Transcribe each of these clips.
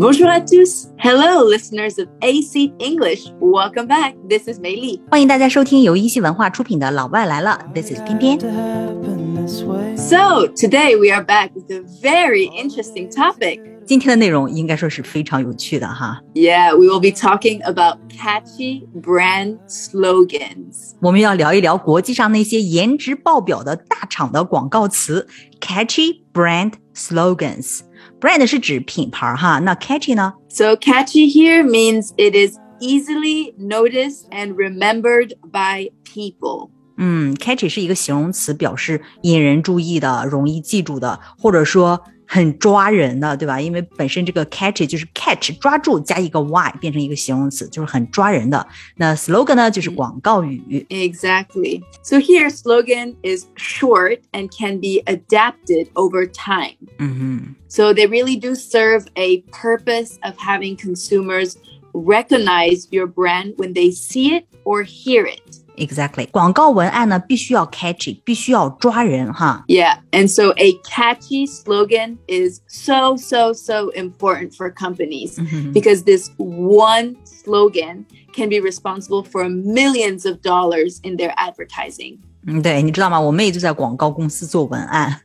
Bonjour à tous. Hello, listeners of AC English. Welcome back. This is Mei Li. 欢迎大家收听由一席文化出品的《老外来了》。This is 翩翩。So today we are back with a very interesting topic. 今天的内容应该说是非常有趣的哈。Yeah, we will be talking about catchy brand slogans. 我们要聊一聊国际上那些颜值爆表的大厂的广告词，catchy brand slogans。brand 是指品牌哈，那 catchy 呢？ So, catchy here means it is easily noticed and remembered by people. 嗯，catchy 是一个形容词，表示引人注意的、容易记住的，或者说 很抓人的，对吧？因为本身这个 catchy 就是 catch 抓住加一个 y 变成一个形容词，就是很抓人的。那 slogan 呢，就是广告语。 Exactly. So, here, slogan is short and can be adapted over time. 嗯哼。 So they really do serve a purpose of having consumers recognize your brand when they see it or hear it. Exactly，广告文案呢必须要 catchy，必须要抓人哈。 Yeah. And so a catchy slogan is so, so, so important for companies because this one slogan can be responsible for millions of dollars in their advertising. 嗯，对，你知道吗？我妹就在广告公司做文案，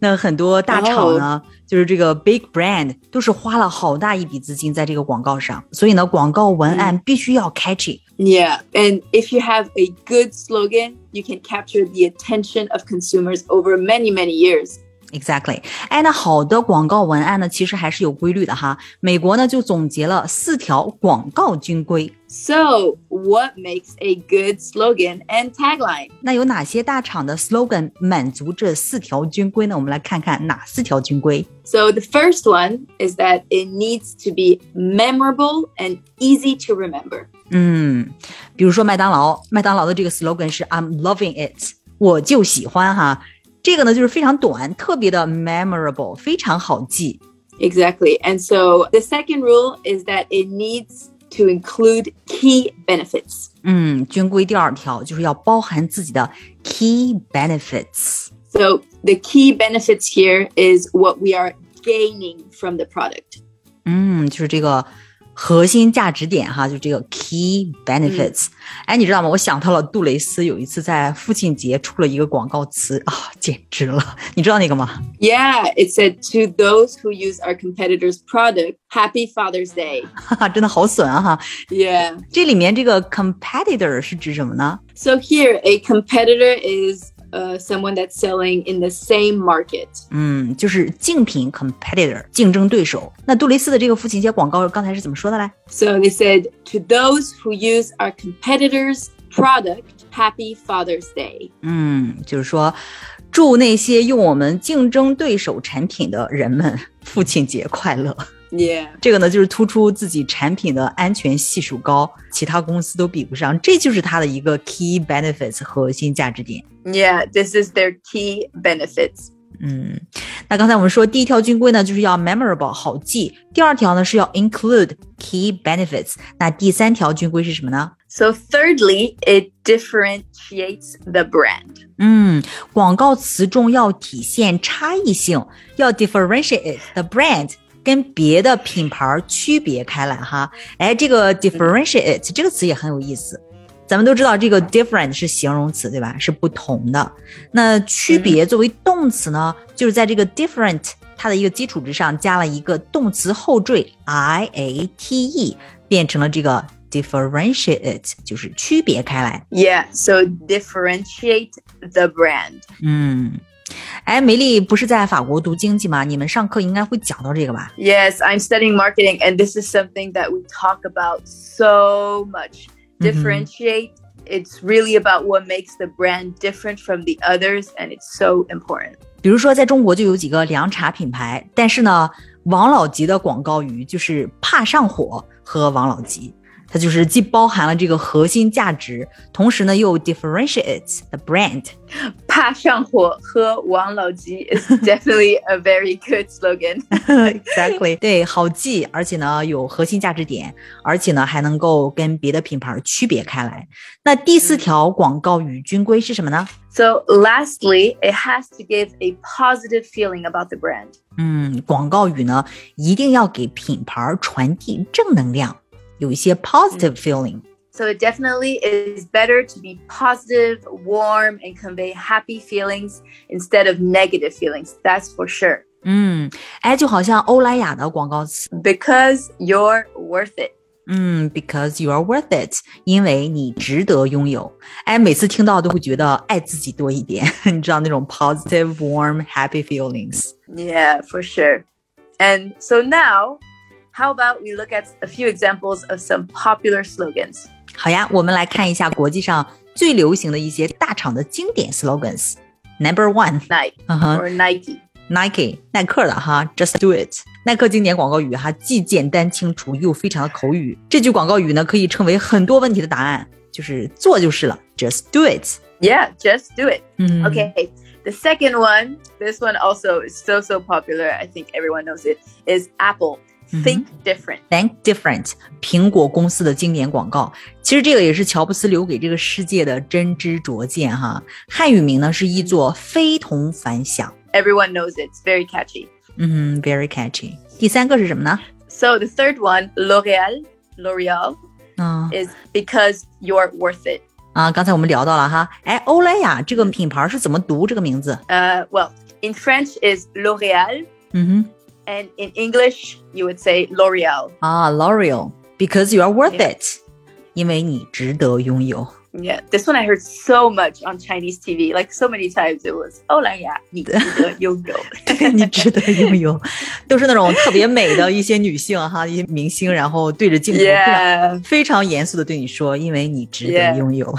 那很多大厂呢就是这个 big brand 都是花了好大一笔资金在这个广告上，所以呢，广告文案必须要 catchy。 Yeah. And if you have a good slogan, you can capture the attention of consumers over many, many years. Exactly，哎，那好的广告文案呢，其实还是有规律的哈。美国呢就总结了四条广告军规。 So, what makes a good slogan and tagline? 那有哪些大厂的 slogan 满足这四条军规呢？我们来看看哪四条军规。 So, the first one is that it needs to be memorable and easy to remember. 嗯，比如说麦当劳，麦当劳的这个 slogan 是 I'm loving it，我就喜欢哈。这个呢就是非常短，特别的 memorable，非常好记。 Exactly. And so, the second rule is that it needs to include key benefits. 嗯，军规第二条就是要包含自己的 key benefits。 So, the key benefits here is what we are gaining from the product. 嗯，就是这个 核心价值点哈，就这个 key benefits。哎、你知道吗？我想到了杜蕾斯有一次在父亲节出了一个广告词啊，简直了！你知道那个吗？ Yeah, it said to those who use our competitor's product, Happy Father's Day. 哈哈，真的好损啊哈！ Yeah. 这里面这个 competitor 是指什么呢？ So here, a competitor is uh, someone that's selling in the same market. 嗯，就是竞品 competitor 竞争对手。那杜蕾斯的这个父亲节广告刚才是怎么说的嘞？ So they said, to those who use our competitor's product, Happy Father's Day. 嗯，就是说，祝那些用我们竞争对手产品的人们父亲节快乐。 Yeah. 这个呢，就是突出自己产品的安全系数高，其他公司都比不上，这就是它的一个 key benefits 核心价值点。 Yeah, this is their key benefits. 嗯，那刚才我们说第一条军规呢，就是要 memorable 好记；第二条呢是要 include key benefits。那第三条军规是什么呢？ So thirdly, it differentiates the brand. 嗯，广告词中要体现差异性，要 differentiate the brand。 跟别的品牌区别开来哈，哎，这个 differentiate 这个词也很有意思。咱们都知道这个 different 是形容词，对吧？是不同的。那区别作为动词呢，就是在这个 different 它的一个基础之上加了一个动词后缀 i a t e，变成了这个 differentiate，就是区别开来。Yeah, so differentiate the brand. 嗯，哎，梅丽不是在法国读经济吗？你们上课应该会讲到这个吧？Yes, I'm studying marketing, and this is something that we talk about so much. Differentiate. It's really about what makes the brand different from the others, and it's so important. 比如说，在中国就有几个凉茶品牌，但是呢，王老吉的广告语就是“怕上火”和王老吉。它就是既包含了这个核心价值，同时呢又 differentiates the brand。怕上火喝王老吉 is definitely a very good slogan. exactly，对，好记，而且呢有核心价值点，而且呢还能够跟别的品牌区别开来。那第四条广告语军规是什么呢？So lastly, it has to give a positive feeling about the brand. 嗯，广告语呢一定要给品牌传递正能量。 有一些 positive feeling. So it definitely is better to be positive, warm, and convey happy feelings instead of negative feelings. That's for sure. 嗯，哎，就好像欧莱雅的广告词，Because you're worth it。嗯，because you are worth it，因为你值得拥有。哎，每次听到都会觉得爱自己多一点，你知道那种 positive, warm, happy feelings. Yeah, for sure. And so now how about we look at a few examples of some popular slogans? 好呀，我们来看一下国际上最流行的一些大厂的经典 slogans。Number one, Nike or Nike. Nike，耐克的哈，Just Do It。耐克经典广告语哈，既简单清楚又非常的口语。这句广告语呢，可以成为很多问题的答案，就是做就是了，Just Do It。Yeah, just do it. Mm. Okay. The second one, this one also is so so popular. I think everyone knows it. Is Apple. Think different. Think different. 苹果公司的经典广告，其实这个也是乔布斯留给这个世界的真知灼见哈。汉语名呢是译作非同凡响。Everyone knows it. It's very catchy. 嗯，very catchy. 第三个是什么呢？So the third one, L'Oreal, L'Oreal, is because you're worth it. 啊，刚才我们聊到了哈，哎，欧莱雅这个品牌是怎么读这个名字？呃，Well, in French is L'Oreal. 嗯哼。 and in English, you would say L'Oreal. Ah, L'Oreal, because you are worth yeah. it. 因为你值得拥有。Yeah, this one I heard so much on Chinese TV, like so many times. It was 欧莱雅，你值得拥有，你值得拥有，都是那种特别美的一些女性哈，一些明星，然后对着镜头，yeah. 非常严肃的对你说，因为你值得拥有。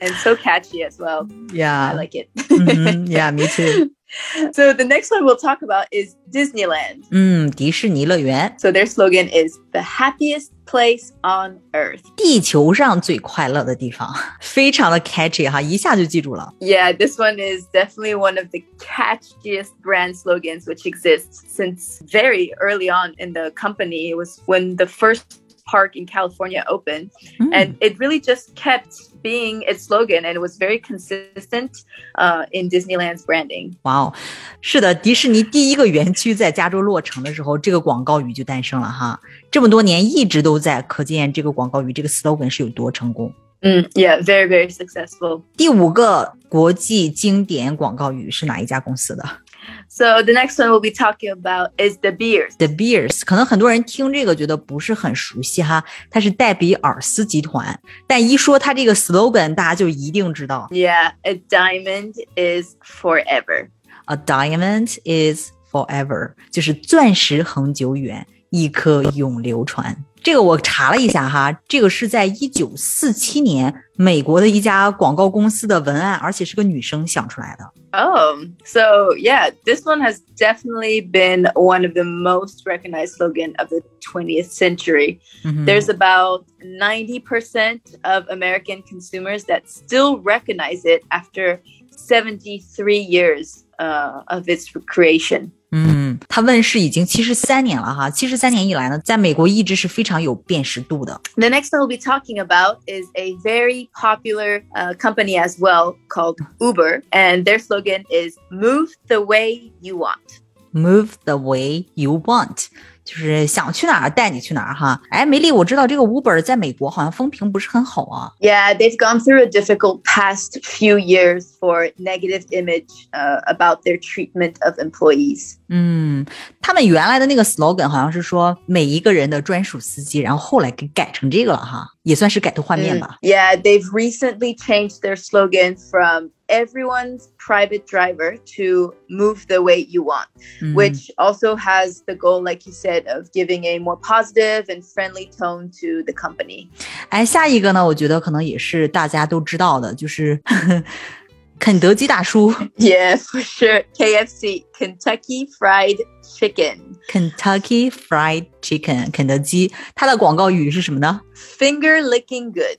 And so catchy as well. Yeah, I like it. mm-hmm. Yeah, me too. So the next one we'll talk about is Disneyland. 嗯，迪士尼乐园。So their slogan is the happiest place on earth. 地球上最快乐的地方，非常的 catchy 哈，一下就记住了。Yeah, this one is definitely one of the catchiest brand slogans which exists since very early on in the company. It was when the first park in California opened, mm. and it really just kept being its slogan and it was very consistent uh, in Disneyland's branding. Wow，是的，迪士尼第一个园区在加州落成的时候，这个广告语就诞生了哈。这么多年一直都在，可见这个广告语这个 slogan 是有多成功。嗯，Yeah, very very successful. 第五个国际经典广告语是哪一家公司的 so the next one we'll be talking about is De Beers. De Beers，可能很多人听这个觉得不是很熟悉哈，它是戴比尔斯集团，但一说它这个 slogan，大家就一定知道。Yeah, a diamond is forever. A diamond is forever，就是钻石恒久远。一颗永流传。这个我查了一下哈，这个是在一九四七年美国的一家广告公司的文案，而且是个女生想出来的。Oh, so yeah, this one has definitely been one of the most recognized slogan of the 20th century. Mm-hmm. There's about 90% of American consumers that still recognize it after 73 years uh, of its creation. 嗯， 它问世已经七十三年了哈，七十三年以来呢，在美国一直是非常有辨识度的。The next one we'll be talking about is a very popular uh, company as well called Uber, and their slogan is "Move the way you want." Move the way you want. 就是想去哪儿带你去哪儿哈。哎，梅丽，我知道这个 Uber 在美国好像风评不是很好啊。Yeah, they've gone through a difficult past few years for negative image uh, about their treatment of employees. 嗯，他们原来的那个 slogan 好像是说每一个人的专属司机，然后后来给改成这个了哈，也算是改头换面吧。Mm, yeah, they've recently changed their slogan from everyone's private driver to move the way you want, mm-hmm. which also has the goal, like you said, of giving a more positive and friendly tone to the company. 哎，下一个呢，我觉得可能也是大家都知道的，就是 肯德基大叔。Yeah, for sure. KFC, Kentucky Fried Chicken. Kentucky Fried Chicken，肯德基，它的广告语是什么呢？Finger licking good。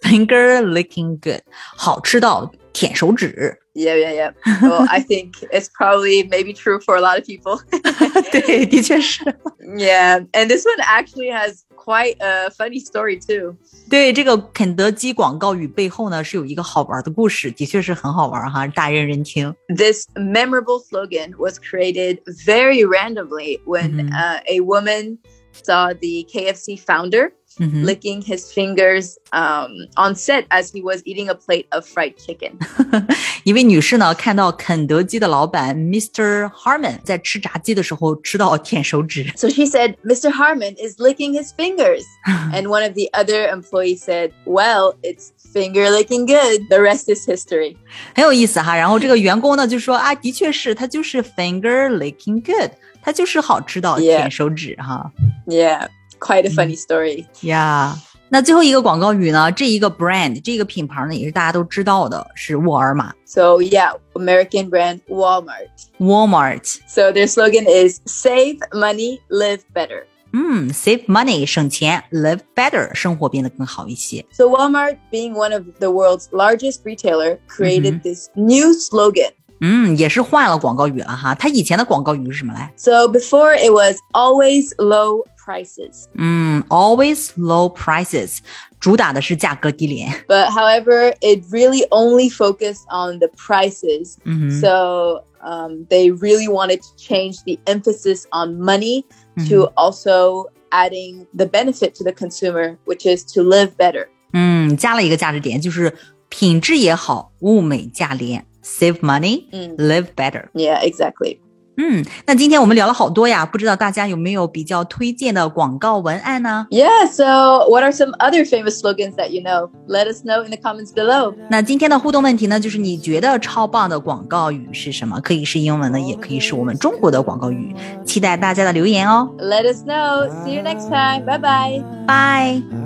Finger licking good，好吃到舔手指。Yeah, yeah, yeah. Well, I think it's probably maybe true for a lot of people. 对，的确是。Yeah, and this one actually has quite a funny story too. 对，这个肯德基广告语背后呢是有一个好玩的故事，的确是很好玩哈，大人人听。This memorable slogan was created very randomly when mm -hmm. uh, a woman saw the KFC founder mm-hmm. licking his fingers um, on set as he was eating a plate of fried chicken. 一位女士呢，看到肯德基的老板 Mr. Harmon 在吃炸鸡的时候吃到舔手指。So she said, "Mr. Harmon is licking his fingers," and one of the other employees said, "Well, it's finger licking good. The rest is history." 很有意思哈。然后这个员工呢就说啊，的确是，他就是 finger licking good，他就是好吃到舔手指哈。Yeah quite a funny story. Yeah. 那最后一个广告语呢？这一个 brand，这个品牌呢，也是大家都知道的，是沃尔玛。So yeah, American brand Walmart. Walmart. So their slogan is "Save money, live better." 嗯，save money 省钱，live better 生活变得更好一些。So Walmart, being one of the world's largest retailer, created this new slogan. 嗯，也是换了广告语了哈。它以前的广告语是什么来？So before it was always low prices. 嗯，always low prices，主打的是价格低廉。But however, it really only focused on the prices. -hmm. So um, they really wanted to change the emphasis on money to -hmm. also adding the benefit to the consumer, which is to live better. 嗯，加了一个价值点，就是品质也好，物美价廉，save money, live better. Yeah, exactly. 嗯，那今天我们聊了好多呀，不知道大家有没有比较推荐的广告文案呢？Yeah, so what are some other famous slogans that you know? Let us know in the comments below. 那今天的互动问题呢，就是你觉得超棒的广告语是什么？可以是英文的，也可以是我们中国的广告语。期待大家的留言哦。Let us know. See you next time. Bye bye. Bye.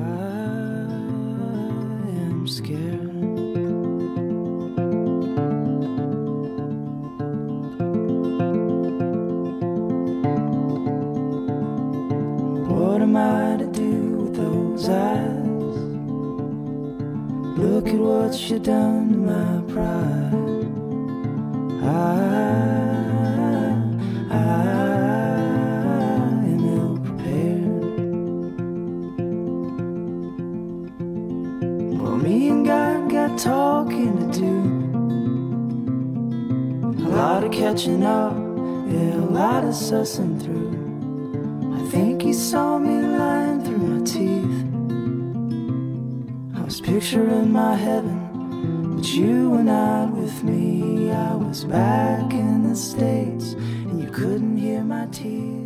At what you done to my pride. I, I am ill prepared. Well, me and God got talking to do. A lot of catching up, yeah, a lot of sussing through I think he saw me lying through my teeth. Was picturing my heaven, but you were not with me. I was back in the States, and you couldn't hear my tears.